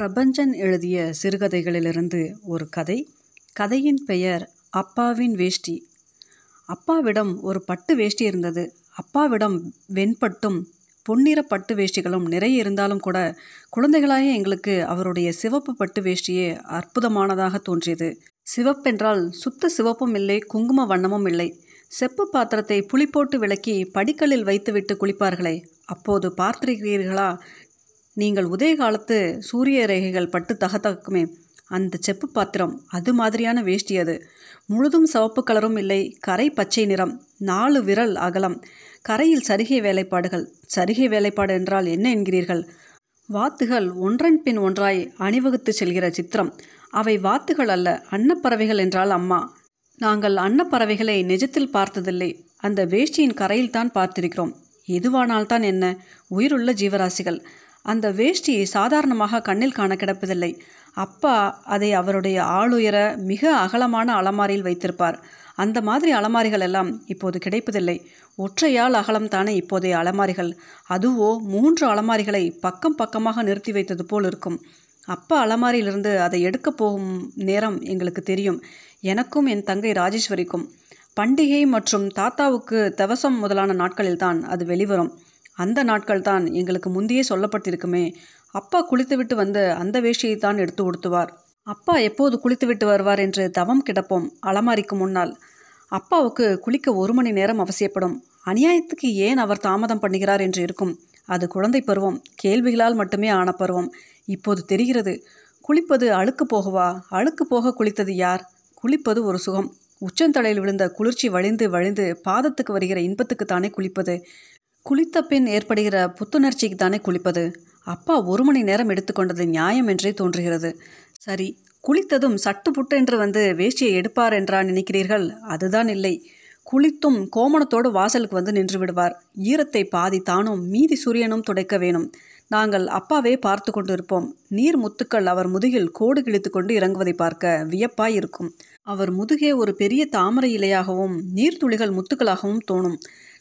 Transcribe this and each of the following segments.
பிரபஞ்சன் எழுதிய சிறுகதைகளிலிருந்து ஒரு கதை. கதையின் பெயர் அப்பாவின் வேஷ்டி. அப்பாவிடம் ஒரு பட்டு வேஷ்டி இருந்தது. அப்பாவிடம் வெண்பட்டும் பொன்னிற பட்டு வேஷ்டிகளும் நிறைய இருந்தாலும் கூட குழந்தைகளாக எங்களுக்கு அவருடைய சிவப்பு பட்டு வேஷ்டியே அற்புதமானதாக தோன்றியது. சிவப்பென்றால் சுத்த சிவப்பும் இல்லை குங்கும வண்ணமும் இல்லை. செப்பு பாத்திரத்தை புளி போட்டு விளக்கி படிக்கல்லில் வைத்துவிட்டு குளிப்பார்களே. அப்போது பார்த்திருக்கிறீர்களா? நீங்கள் உதய காலத்து சூரிய ரேகைகள் பட்டு தகதகுமே அந்த செப்பு பாத்திரம் அது மாதிரியான வேஷ்டி அது. முழுதும் சிவப்பு கலரும் இல்லை கரை பச்சை நிறம் நாலு விரல் அகலம். கரையில் சரிகை வேலைப்பாடுகள். சரிகை வேலைப்பாடு என்றால் என்ன என்கிறீர்கள்? வாத்துகள் ஒன்றன் பின் ஒன்றாய் அணிவகுத்து செல்கிற சித்திரம். அவை வாத்துகள் அல்ல அன்னப்பறவைகள் என்றால் அம்மா. நாங்கள் அன்னப்பறவைகளை நிஜத்தில் பார்த்ததில்லை. அந்த வேஷ்டியின் கரையில் தான் பார்த்திருக்கிறோம். எதுவானால்தான் என்ன? உயிருள்ள ஜீவராசிகள். அந்த வேஷ்டியை சாதாரணமாக கண்ணில் காண கிடப்பதில்லை. அப்பா அதை அவருடைய ஆளுயர மிக அகலமான அலமாரியில் வைத்திருப்பார். அந்த மாதிரி அலமாரிகள் எல்லாம் இப்போது கிடைப்பதில்லை. ஒற்றையால் அகலம் தானே இப்போதைய அலமாரிகள். அதுவோ மூன்று அலமாரிகளை பக்கம் பக்கமாக நிறுத்தி வைத்தது போல் இருக்கும். அப்பா அலமாரியிலிருந்து அதை எடுக்க போகும் நேரம் எங்களுக்கு தெரியும். எனக்கும் என் தங்கை ராஜேஸ்வரிக்கும். பண்டிகை மற்றும் தாத்தாவுக்கு தவசம் முதலான நாட்களில்தான் அது வெளிவரும். அந்த நாட்கள் தான் எங்களுக்கு முந்தையே சொல்லப்பட்டிருக்குமே. அப்பா குளித்துவிட்டு வந்து அந்த வேஷியை தான் எடுத்து உடுத்துவார். அப்பா எப்போது குளித்துவிட்டு வருவார் என்று தவம் கிடப்போம் அலமாரிக்கு முன்னால். அப்பாவுக்கு குளிக்க ஒரு மணி நேரம் அவசியப்படும். அநியாயத்துக்கு ஏன் அவர் தாமதம் பண்ணுகிறார் என்று இருக்கும். அது குழந்தை பருவம். கேள்விகளால் மட்டுமே ஆன பருவம். இப்போது தெரிகிறது. குளிப்பது அழுக்கு போகவா? அழுக்கு போக குளித்தது யார்? குளிப்பது ஒரு சுகம். உச்சந்தலையில் விழுந்த குளிர்ச்சி வழிந்து வழிந்து பாதத்துக்கு வருகிற இன்பத்துக்குத்தானே குளிப்பது? குளித்த பின் ஏற்படுகிற புத்துணர்ச்சிக்கு தானே குளிப்பது? அப்பா ஒரு மணி நேரம் எடுத்துக்கொண்டது நியாயம் என்றே தோன்றுகிறது. சரி குளித்ததும் சட்டு புட்டென்று வந்து வேஷ்டியை எடுப்பார் என்றா நினைக்கிறீர்கள்? அதுதான் இல்லை. குளித்தும் கோமணத்தோடு வாசலுக்கு வந்து நின்று விடுவார். ஈரத்தை பாதி தானும் மீதி சூரியனும் துடைக்க வேணும். நாங்கள் அப்பாவே பார்த்து கொண்டிருப்போம். நீர் முத்துக்கள் அவர் முதுகில் கோடு கிழித்து கொண்டு இறங்குவதை பார்க்க வியப்பாய் இருக்கும். அவர் முதுகே ஒரு பெரிய தாமரை இலையாகவும் நீர்த்துளிகள் முத்துக்களாகவும் தோணும்.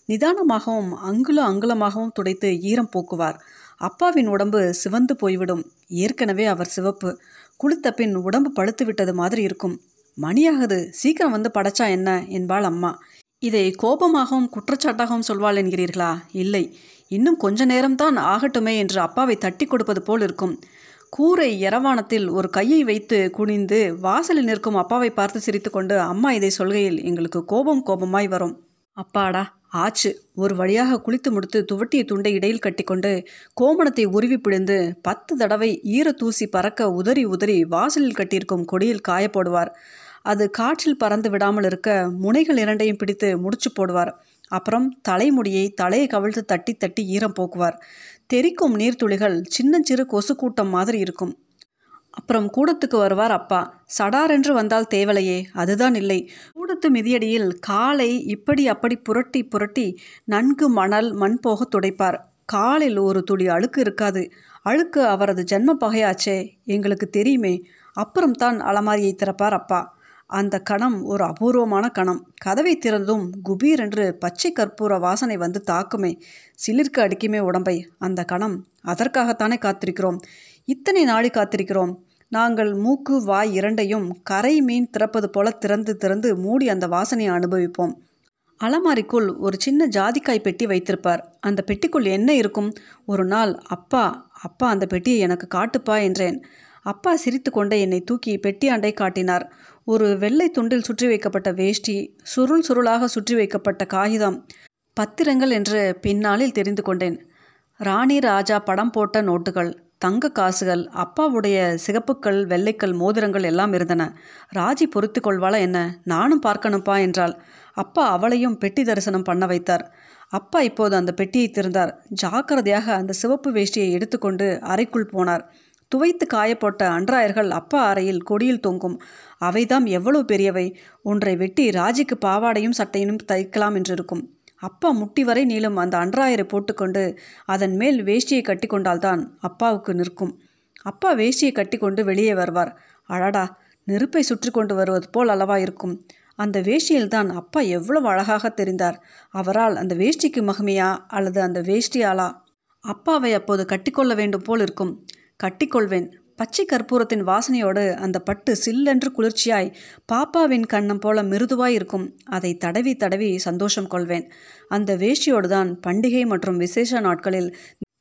நிதானமாகவும் அங்குல அங்குலமாகவும் துடைத்து ஈரம் போக்குவார். அப்பாவின் உடம்பு சிவந்து போய்விடும். ஏற்கனவே அவர் சிவப்பு. குளித்த பின் உடம்பு பழுத்து விட்டது மாதிரி இருக்கும். மணியாகுது. சீக்கிரம் வந்து படைச்சா என்ன? என்பாள் அம்மா. இதை கோபமாகவும் குற்றச்சாட்டாகவும் சொல்வாள் என்கிறீர்களா? இல்லை. இன்னும் கொஞ்ச நேரம்தான் ஆகட்டுமே என்று அப்பாவை தட்டி கொடுப்பது போல் இருக்கும். கூரை எரவானத்தில் ஒரு கையை வைத்து குனிந்து வாசலில் நிற்கும் அப்பாவை பார்த்து சிரித்துக்கொண்டு அம்மா இதை சொல்கையில் எங்களுக்கு கோபம் கோபமாய் வரும். அப்பாடா ஆச்சு. ஒரு வழியாக குளித்து முடித்து துவட்டிய துண்டை இடையில் கட்டிக்கொண்டு கோமணத்தை உருவி பிடிந்து பத்து தடவை ஈர தூசி பறக்க உதறி உதறி வாசலில் கட்டியிருக்கும் கொடியில் காய போடுவார் அது காற்றில் பறந்து விடாமல் இருக்க முனைகள் இரண்டையும் பிடித்து முடிச்சு போடுவார். அப்புறம் தலைமுடியை தலையை கவிழ்த்து தட்டி தட்டி ஈரம் போக்குவார். தெரிக்கும் நீர்த்துளிகள் சின்னஞ்சிறு கொசு கூட்டம் மாதிரி இருக்கும். அப்புறம் கூடத்துக்கு வருவார் அப்பா. சடாரென்று வந்தால் தேவலையே அதுதான் இல்லை. கூடத்து மிதியடியில் காலை இப்படி அப்படி புரட்டி புரட்டி நன்கு மணல் மண் போக துடைப்பார். காலில் ஒரு துளி அழுக்கு இருக்காது. அழுக்கு அவரது ஜென்ம பகையாச்சே எங்களுக்கு தெரியுமே. அப்புறம் தான் அலமாரியை திறப்பார் அப்பா. அந்த கணம் ஒரு அபூர்வமான கணம். கதவை திறந்தும் குபீர் என்று பச்சை கற்பூர வாசனை வந்து தாக்குமே. சிலிர்க்கு அடிக்குமே உடம்பை. அந்த கணம் அதற்காகத்தானே காத்திருக்கிறோம். இத்தனை நாளி காத்திருக்கிறோம். நாங்கள் மூக்கு வாய் இரண்டையும் கரை மீன் திறப்பது போல திறந்து திறந்து மூடி அந்த வாசனையை அனுபவிப்போம். அலமாரிக்குள் ஒரு சின்ன ஜாதிக்காய் பெட்டி வைத்திருப்பார். அந்த பெட்டிக்குள் என்ன இருக்கும்? ஒரு நாள் அப்பா அப்பா அந்த பெட்டியை எனக்கு காட்டுப்பா என்றேன். அப்பா சிரித்து கொண்டே என்னை தூக்கி பெட்டி அண்டை காட்டினார். ஒரு வெள்ளை துண்டில் சுற்றி வைக்கப்பட்ட வேஷ்டி சுருள் சுருளாக சுற்றி வைக்கப்பட்ட காகிதம் பத்திரங்கள் என்று பின்னாளில் தெரிந்து கொண்டேன். ராணி ராஜா படம் போட்ட நோட்டுகள். தங்க காசுகள் அப்பாவுடைய சிகப்புக்கள் வெள்ளைக்கல் மோதிரங்கள் எல்லாம் இருந்தன. ராஜி பொறுத்து கொள்வாளா என்ன? நானும் பார்க்கணும்ப்பா என்றாள். அப்பா அவளையும் பெட்டி தரிசனம் பண்ண வைத்தார். அப்பா இப்போது அந்த பெட்டியை திறந்தார். ஜாக்கிரதையாக அந்த சிவப்பு வேஷ்டியை எடுத்துக்கொண்டு அறைக்குள் போனார். துவைத்து காயப்போட்ட அன்றாயர்கள் அப்பா அறையில் கொடியில் தொங்கும். அவைதாம் எவ்வளவு பெரியவை? ஒன்றை வெட்டி ராஜிக்கு பாவாடையும் சட்டையும் தைக்கலாம் என்றிருக்கும். அப்பா முட்டி வரை நீளும் அந்த அன்றாயரை போட்டுக்கொண்டு அதன் மேல் வேஷ்டியை கட்டி கொண்டால்தான் அப்பாவுக்கு நிற்கும். அப்பா வேஷ்டியை கட்டிக்கொண்டு வெளியே வருவார். அழடா நெருப்பை சுற்றி கொண்டு வருவது போல் அளவா இருக்கும். அந்த வேஷ்டியில்தான் அப்பா எவ்வளவு அழகாக தெரிந்தார். அவரால் அந்த வேஷ்டிக்கு மகிமையா அல்லது அந்த வேஷ்டியாலா அப்பாவை அப்போது கட்டிக்கொள்ள வேண்டும் போல் இருக்கும். கட்டிக்கொள்வேன். பச்சை கற்பூரத்தின் வாசனையோடு அந்த பட்டு சில்லென்று குளிர்ச்சியாய் பாப்பாவின் கண்ணம் போல மிருதுவாய் இருக்கும் அதை தடவி தடவி சந்தோஷம் கொள்வேன். அந்த வேஷ்டியோடு தான் பண்டிகை மற்றும் விசேஷ நாட்களில்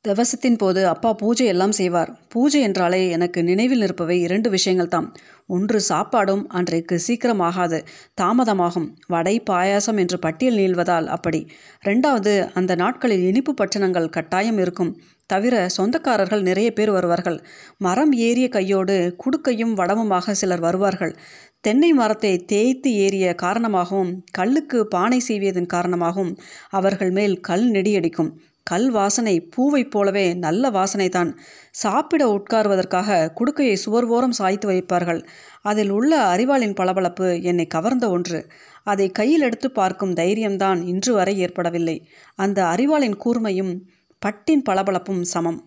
திவசத்தின் போது அப்பா பூஜை எல்லாம் செய்வார். பூஜை என்றாலே எனக்கு நினைவில் நிற்பவை இரண்டு விஷயங்கள் தான் ஒன்று சாப்பாடும் அன்றைக்கு சீக்கிரம் ஆகாது தாமதமாகும் வடை பாயாசம் என்று பட்டியல் நீள்வதால் அப்படி. ரெண்டாவது அந்த நாட்களில் இனிப்பு பட்சணங்கள் கட்டாயம் இருக்கும். தவிர சொந்தக்காரர்கள் நிறைய பேர் வருவார்கள். மரம் ஏறிய கையோடு குடுக்கையும் வடமுமாக சிலர் வருவார்கள். தென்னை மரத்தை தேய்த்து ஏறிய காரணமாகவும் கல்லுக்கு பானை சீவியதன் காரணமாகவும் அவர்கள் மேல் கல் நெடியடிக்கும். கல் வாசனை பூவைப் போலவே நல்ல வாசனை தான் சாப்பிட உட்காருவதற்காக குடுக்கையை சுவர்வோரம் சாய்த்து வைப்பார்கள். அதில் உள்ள அறிவாளின் பளபளப்பு என்னை கவர்ந்த ஒன்று. அதை கையில் எடுத்து பார்க்கும் தைரியம்தான் இன்று வரை ஏற்படவில்லை. அந்த அறிவாளின் கூர்மையும் பட்டின் பளபளப்பும் சமம்.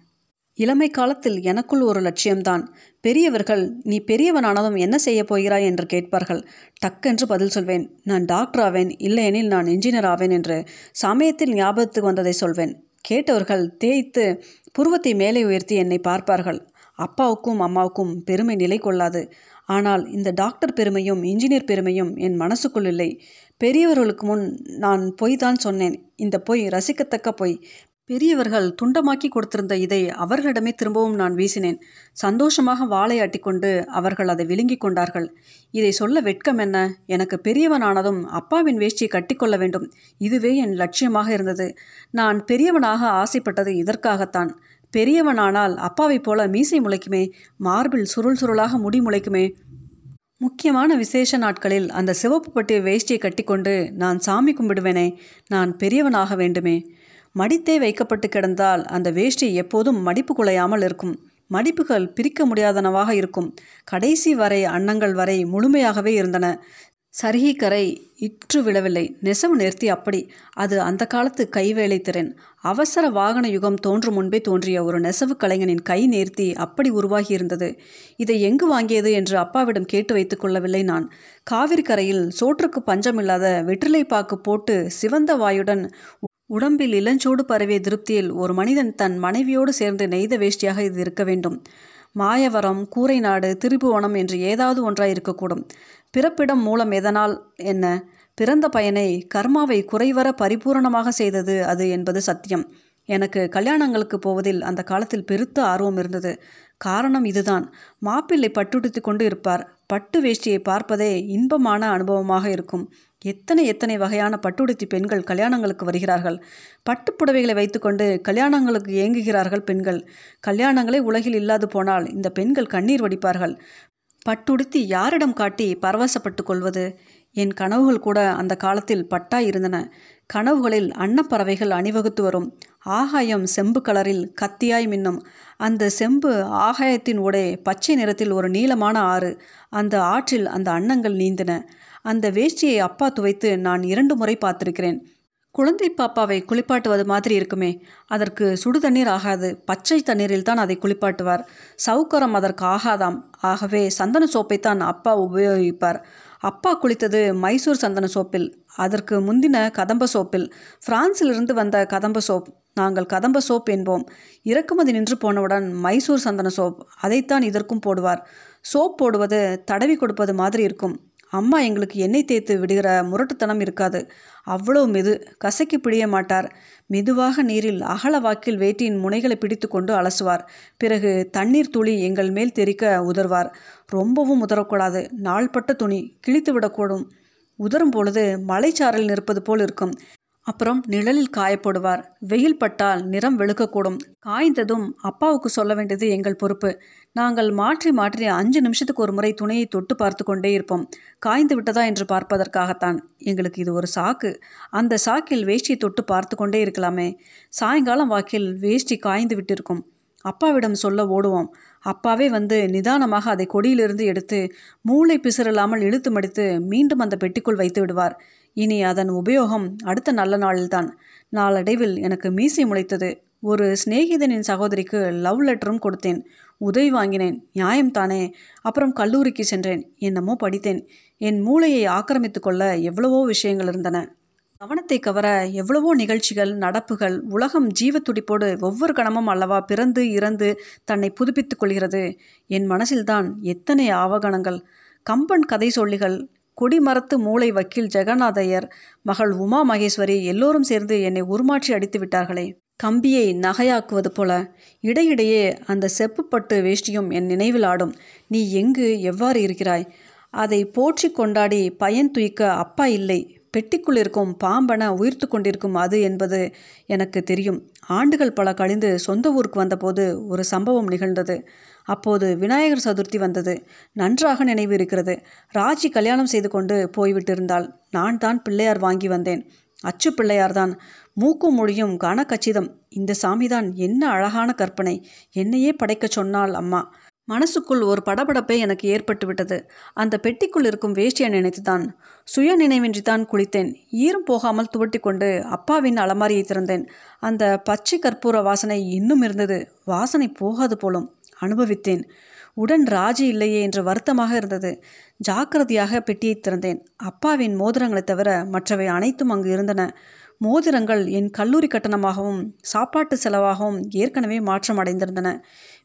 இளமை காலத்தில் எனக்குள் ஒரு லட்சியம்தான். பெரியவர்கள் நீ பெரியவனானதும் என்ன செய்ய போகிறாய்? என்று கேட்பார்கள். டக்கென்று பதில் சொல்வேன். நான் டாக்டர் ஆவேன். இல்லையெனில் நான் இன்ஜினியர் ஆவேன் என்று சமயத்தில் ஞாபகத்துக்கு வந்ததை சொல்வேன். கேட்டவர்கள் தேய்த்து புருவத்தை மேலே உயர்த்தி என்னை பார்ப்பார்கள். அப்பாவுக்கும் அம்மாவுக்கும் பெருமை நிலை கொள்ளாது. ஆனால் இந்த டாக்டர் பெருமையும் இன்ஜினியர் பெருமையும் என் மனசுக்குள் இல்லை. பெரியவர்களுக்கு முன் நான் பொய் தான் சொன்னேன். இந்த பொய் ரசிக்கத்தக்க பொய். பெரியவர்கள் துண்டமாக்கி கொடுத்திருந்த இதை அவர்களிடமே திரும்பவும் நான் வீசினேன். சந்தோஷமாக வாழையாட்டி கொண்டு அவர்கள் அதை விழுங்கி கொண்டார்கள். இதை சொல்ல வெட்கம் என்ன? எனக்கு பெரியவனானதும் அப்பாவின் வேஷ்டியை கட்டிக்கொள்ள வேண்டும். இதுவே என் லட்சியமாக இருந்தது. நான் பெரியவனாக ஆசைப்பட்டது இதற்காகத்தான். பெரியவனானால் அப்பாவைப் போல மீசை முளைக்குமே மார்பில் சுருள் சுருளாக முடி முளைக்குமே. முக்கியமான விசேஷ நாட்களில் அந்த சிவப்பு பட்டிய வேஷ்டியை கட்டிக்கொண்டு நான் சாமி கும்பிடுவேனே நான் பெரியவனாக வேண்டுமே. மடித்தே வைக்கப்பட்டு கிடந்தால் அந்த வேஷ்டி எப்போதும் மடிப்பு குலையாமல் இருக்கும். மடிப்புகள் பிரிக்க முடியாதனவாக இருக்கும். கடைசி வரை அன்னங்கள் வரை முழுமையாகவே இருந்தன. சரிகை கரை இற்று விழவில்லை. நெசவு நிறுத்தி அப்படி. அது அந்த காலத்து கைவேலை திறன். அவசர வாகன யுகம் தோன்றும் முன்பே தோன்றிய ஒரு நெசவு கலைஞனின் கை நேர்த்தி அப்படி உருவாகி இருந்தது. இதை எங்கு வாங்கியது என்று அப்பாவிடம் கேட்டு வைத்துக் கொள்ளவில்லை நான். காவிரி கரையில் சோற்றுக்கு பஞ்சமில்லாத வெற்றிலை பாக்கு போட்டு சிவந்த வாயுடன் உடம்பில் இளஞ்சோடு பரவிய திருப்தியில் ஒரு மனிதன் தன் மனைவியோடு சேர்ந்து நெய்த வேஷ்டியாக இது இருக்க வேண்டும். மாயவரம் கூரை நாடு திருபுவனம் என்று ஏதாவது ஒன்றாய் இருக்கக்கூடும். பிறப்பிடம் மூலம் எதனால் என்ன? பிறந்த பயனை கர்மாவை குறைவர பரிபூரணமாக செய்தது அது என்பது சத்தியம். எனக்கு கல்யாணங்களுக்கு போவதில் அந்த காலத்தில் பெருத்த ஆர்வம் இருந்தது. காரணம் இதுதான். மாப்பிள்ளை பட்டுடுத்தி கொண்டு இருப்பார். பட்டு வேஷ்டியை பார்ப்பதே இன்பமான அனுபவமாக இருக்கும். எத்தனை எத்தனை வகையான பட்டுடுத்தி பெண்கள் கல்யாணங்களுக்கு வருகிறார்கள்? பட்டுப்புடவைகளை வைத்துக்கொண்டு கல்யாணங்களுக்கு ஏங்குகிறார்கள் பெண்கள். கல்யாணங்களே உலகில் இல்லாது போனால் இந்த பெண்கள் கண்ணீர் வடிப்பார்கள். பட்டுடுத்தி யாரிடம் காட்டி பரவசப்பட்டு கொள்வது? என் கனவுகள் கூட அந்த காலத்தில் பட்டாய் இருந்தன. கனவுகளில் அன்னப்பறவைகள் அணிவகுத்து வரும். ஆகாயம் செம்பு கலரில் கத்தியாய் மின்னும். அந்த செம்பு ஆகாயத்தின் ஊடே பச்சை நிறத்தில் ஒரு நீளமான ஆறு. அந்த ஆற்றில் அந்த அன்னங்கள் நீந்தின. அந்த வேஷ்டியை அப்பா துவைத்து நான் இரண்டு முறை பார்த்திருக்கிறேன். குழந்தை பாப்பாவை குளிப்பாட்டுவது மாதிரி இருக்குமே. அதற்கு சுடு தண்ணீர் ஆகாது. பச்சை தண்ணீரில் தான் அதை குளிப்பாட்டுவார். சவுக்கரம் அதற்கு ஆகாதாம். ஆகவே சந்தன சோப்பைத்தான் அப்பா உபயோகிப்பார். அப்பா குளித்தது மைசூர் சந்தன சோப்பில். அதற்கு முந்தின கதம்ப சோப்பில். பிரான்சிலிருந்து வந்த கதம்ப சோப். நாங்கள் கதம்ப சோப் என்போம். இறக்குமதி நின்று போனவுடன் மைசூர் சந்தன சோப். அதைத்தான் இதற்கும் போடுவார். சோப் போடுவது தடவி கொடுப்பது மாதிரி இருக்கும். அம்மா எங்களுக்கு எண்ணெய் தேய்த்து விடுகிற முரட்டுத்தனம் இருக்காது. அவ்வளோ மெது. கசக்கி பிடிய மாட்டார். மெதுவாக நீரில் அகல வாக்கில் வேட்டியின் முனைகளை பிடித்து கொண்டு அலசுவார். பிறகு தண்ணீர் துளி எங்கள் மேல் தெரிக்க உதர்வார் ரொம்பவும் உதறக்கூடாது. நாள்பட்ட துணி கிழித்து விடக்கூடும். உதரும் பொழுது மலைச்சாரல் நிற்பது போல் இருக்கும். அப்புறம் நிழலில் காயப்போடுவார். வெயில் பட்டால் நிறம் வெளுக்கக்கூடும். காய்ந்ததும் அப்பாவுக்கு சொல்ல வேண்டியது எங்கள் பொறுப்பு. நாங்கள் மாற்றி மாற்றி அஞ்சு நிமிஷத்துக்கு ஒரு முறை துணையை தொட்டு பார்த்து கொண்டே இருப்போம். காய்ந்து விட்டதா என்று பார்ப்பதற்காகத்தான். எங்களுக்கு இது ஒரு சாக்கு. அந்த சாக்கில் வேஷ்டியை தொட்டு பார்த்து கொண்டே இருக்கலாமே. சாயங்காலம் வாக்கில் வேஷ்டி காய்ந்து விட்டிருக்கும். அப்பாவிடம் சொல்ல ஓடுவோம். அப்பாவே வந்து நிதானமாக அதை கொடியிலிருந்து எடுத்து மூளை பிசிறில்லாமல் இழுத்து மடித்து மீண்டும் அந்த பெட்டிக்குள் வைத்து விடுவார். இனி அதன் உபயோகம் அடுத்த நல்ல நாளில்தான். நாளடைவில் எனக்கு மீசை முளைத்தது. ஒரு சிநேகிதனின் சகோதரிக்கு லவ் லெட்டரும் கொடுத்தேன். உதவி வாங்கினேன். நியாயம்தானே அப்புறம் கல்லூரிக்கு சென்றேன். என்னமோ படித்தேன். என் மூளையை ஆக்கிரமித்து கொள்ள எவ்வளவோ விஷயங்கள் இருந்தன. கவனத்தை கவர எவ்வளவோ நிகழ்ச்சிகள் நடப்புகள் உலகம் ஜீவத்துடிப்போடு ஒவ்வொரு கணமும் அல்லவா பிறந்து இறந்து தன்னை புதுப்பித்துக் கொள்கிறது. என் மனசில்தான் எத்தனை ஆவகணங்கள். கம்பன் கதை சொல்லிகள் கொடிமரத்து மூளை வக்கீல் ஜெகநாதையர் மகள் உமா மகேஸ்வரி எல்லோரும் சேர்ந்து என்னை உருமாற்றி அடித்து விட்டார்களே கம்பியை நகையாக்குவது போல இடையிடையே அந்த செப்புப்பட்டு வேஷ்டியும் என் நினைவில் ஆடும். நீ எங்கு எவ்வாறு இருக்கிறாய்? அதை போற்றி கொண்டாடி பயன் துய்க்க அப்பா இல்லை. பெட்டிக்குள் இருக்கும் பாம்பன உயிர்த்து கொண்டிருக்கும் அது என்பது எனக்கு தெரியும். ஆண்டுகள் பல கழிந்து சொந்த ஊருக்கு வந்தபோது ஒரு சம்பவம் நிகழ்ந்தது. அப்போது விநாயகர் சதுர்த்தி வந்தது. நன்றாக நினைவு இருக்கிறது. ராஜி கல்யாணம் செய்து கொண்டு போய்விட்டிருந்தாள். நான் தான் பிள்ளையார் வாங்கி வந்தேன். அச்சு பிள்ளையார்தான். மூக்கும் மொழியும் கனகச்சிதம். இந்த சாமிதான் என்ன அழகான கற்பனை. என்னையே படைக்கச் சொன்னாள் அம்மா. மனசுக்குள் ஒரு படபடப்பே எனக்கு ஏற்பட்டு விட்டது அந்த பெட்டிக்குள் இருக்கும் வேஷ்டியை நினைத்துதான். சுய நினைவின்றி தான் குளித்தேன். ஈரம் போகாமல் துவட்டி கொண்டு அப்பாவின் அலமாரியை திறந்தேன். அந்த பச்சை கற்பூர வாசனை இன்னும் இருந்தது. வாசனை போகாது போலும். அனுபவித்தேன். உடன் ராஜி இல்லையே என்று வருத்தமாக இருந்தது. ஜாக்கிரதையாக பெட்டியை திறந்தேன். அப்பாவின் மோதிரங்களை தவிர மற்றவை அனைத்தும் அங்கு இருந்தன. மோதிரங்கள் என் கல்லூரி கட்டணமாகவும் சாப்பாட்டு செலவாகவும் ஏற்கனவே மாற்றம் அடைந்திருந்தன.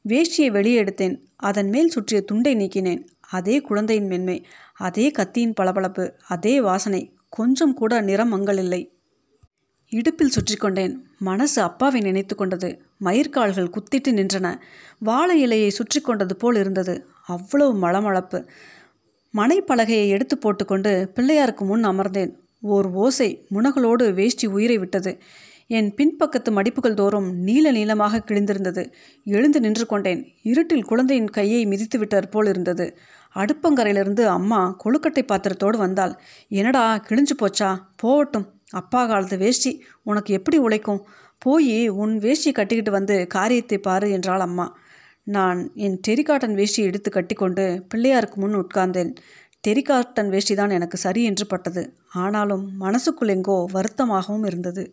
வேஷ்டியை வெளியே எடுத்தேன். அதன் மேல் சுற்றிய துண்டை நீக்கினேன். அதே குழந்தையின் மென்மை அதே கத்தியின் பளபளப்பு அதே வாசனை. கொஞ்சம் கூட நிறம் மங்களில்லை இடுப்பில் சுற்றி கொண்டேன் மனசு அப்பாவை நினைத்து கொண்டது. மயிர்கால்கள் குத்திட்டு நின்றன. வாழை இலையை சுற்றி கொண்டது போல் இருந்தது. அவ்வளவு மளமளப்பு. மனைப்பலகையை எடுத்து போட்டுக்கொண்டு பிள்ளையாருக்கு முன் அமர்ந்தேன். ஓர் ஓசை முனகளோடு வேஷ்டி உயிரை விட்டது. என் பின்பக்கத்து மடிப்புகள் தோறும் நீல நீளமாக கிழிந்திருந்தது. எழுந்து நின்று கொண்டேன். இருட்டில் குழந்தையின் கையை மிதித்து விட்டார் போல் இருந்தது. அடுப்பங்கரையிலிருந்து அம்மா கொழுக்கட்டை பாத்திரத்தோடு வந்தாள். என்னடா கிழிஞ்சு போச்சா? போகட்டும். அப்பா காலத்து வேஷ்டி உனக்கு எப்படி உழைக்கும்? போய் உன் வேஷ்டி கட்டிக்கிட்டு வந்து காரியத்தை பாரு என்றாள் அம்மா. நான் என் டெரிகாட்டன் வேஷ்டி எடுத்து கட்டிக்கொண்டு பிள்ளையாருக்கு முன் உட்கார்ந்தேன். டெரிகாட்டன் வேஷ்டி தான் எனக்கு சரி என்று பட்டது. ஆனாலும் மனசுக்குள் எங்கோ வருத்தமாகவும் இருந்தது.